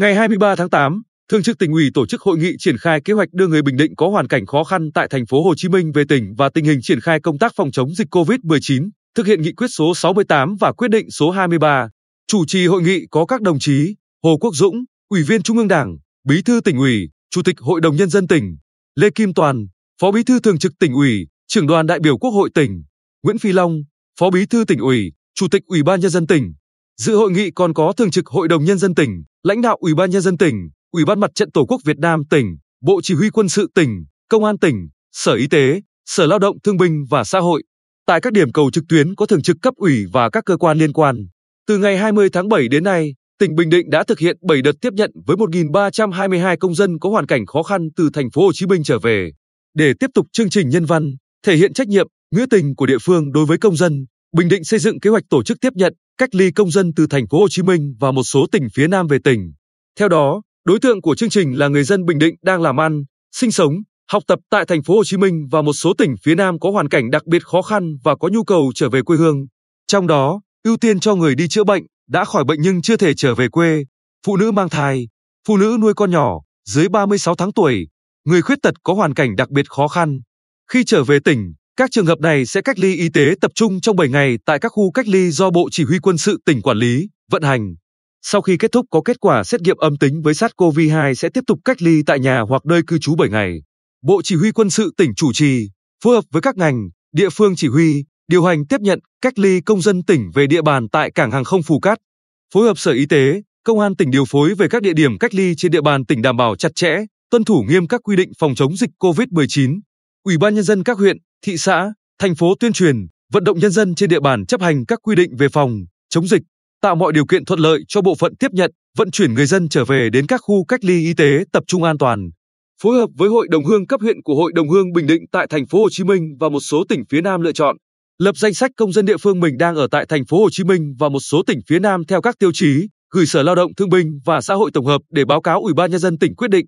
Ngày 23 tháng 8, Thường trực tỉnh ủy tổ chức hội nghị triển khai kế hoạch đưa người Bình Định có hoàn cảnh khó khăn tại thành phố Hồ Chí Minh về tỉnh và tình hình triển khai công tác phòng chống dịch COVID-19, thực hiện nghị quyết số 68 và quyết định số 23. Chủ trì hội nghị có các đồng chí Hồ Quốc Dũng, Ủy viên Trung ương Đảng, Bí thư tỉnh ủy, Chủ tịch Hội đồng nhân dân tỉnh, Lê Kim Toàn, Phó Bí thư Thường trực tỉnh ủy, Trưởng đoàn đại biểu Quốc hội tỉnh, Nguyễn Phi Long, Phó Bí thư tỉnh ủy, Chủ tịch Ủy ban nhân dân tỉnh. Dự hội nghị còn có Thường trực Hội đồng nhân dân tỉnh, lãnh đạo Ủy ban nhân dân tỉnh, Ủy ban Mặt trận Tổ quốc Việt Nam tỉnh, Bộ Chỉ huy quân sự tỉnh, Công an tỉnh, Sở Y tế, Sở Lao động Thương binh và Xã hội. Tại các điểm cầu trực tuyến có thường trực cấp ủy và các cơ quan liên quan. Từ ngày 20 tháng 7 đến nay, tỉnh Bình Định đã thực hiện 7 đợt tiếp nhận với 1.322 công dân có hoàn cảnh khó khăn từ thành phố Hồ Chí Minh trở về. Để tiếp tục chương trình nhân văn, thể hiện trách nhiệm, nghĩa tình của địa phương đối với công dân, Bình Định xây dựng kế hoạch tổ chức tiếp nhận, cách ly công dân từ thành phố Hồ Chí Minh và một số tỉnh phía Nam về tỉnh. Theo đó, đối tượng của chương trình là người dân Bình Định đang làm ăn, sinh sống, học tập tại thành phố Hồ Chí Minh và một số tỉnh phía Nam có hoàn cảnh đặc biệt khó khăn và có nhu cầu trở về quê hương. Trong đó, ưu tiên cho người đi chữa bệnh, đã khỏi bệnh nhưng chưa thể trở về quê, phụ nữ mang thai, phụ nữ nuôi con nhỏ dưới 36 tháng tuổi, người khuyết tật có hoàn cảnh đặc biệt khó khăn. Khi trở về tỉnh, các trường hợp này sẽ cách ly y tế tập trung trong 7 ngày tại các khu cách ly do Bộ Chỉ huy quân sự tỉnh quản lý, vận hành. Sau khi kết thúc có kết quả xét nghiệm âm tính với SARS-CoV-2 sẽ tiếp tục cách ly tại nhà hoặc nơi cư trú 7 ngày. Bộ Chỉ huy quân sự tỉnh chủ trì, phối hợp với các ngành, địa phương chỉ huy, điều hành tiếp nhận, cách ly công dân tỉnh về địa bàn tại cảng hàng không Phù Cát. Phối hợp Sở Y tế, Công an tỉnh điều phối về các địa điểm cách ly trên địa bàn tỉnh đảm bảo chặt chẽ, tuân thủ nghiêm các quy định phòng chống dịch COVID-19. Ủy ban nhân dân các huyện, thị xã, thành phố tuyên truyền, vận động nhân dân trên địa bàn chấp hành các quy định về phòng chống dịch, tạo mọi điều kiện thuận lợi cho bộ phận tiếp nhận, vận chuyển người dân trở về đến các khu cách ly y tế tập trung an toàn. Phối hợp với Hội đồng hương cấp huyện của Hội đồng hương Bình Định tại thành phố Hồ Chí Minh và một số tỉnh phía Nam lựa chọn, lập danh sách công dân địa phương mình đang ở tại thành phố Hồ Chí Minh và một số tỉnh phía Nam theo các tiêu chí, gửi Sở Lao động Thương binh và Xã hội tổng hợp để báo cáo Ủy ban nhân dân tỉnh quyết định.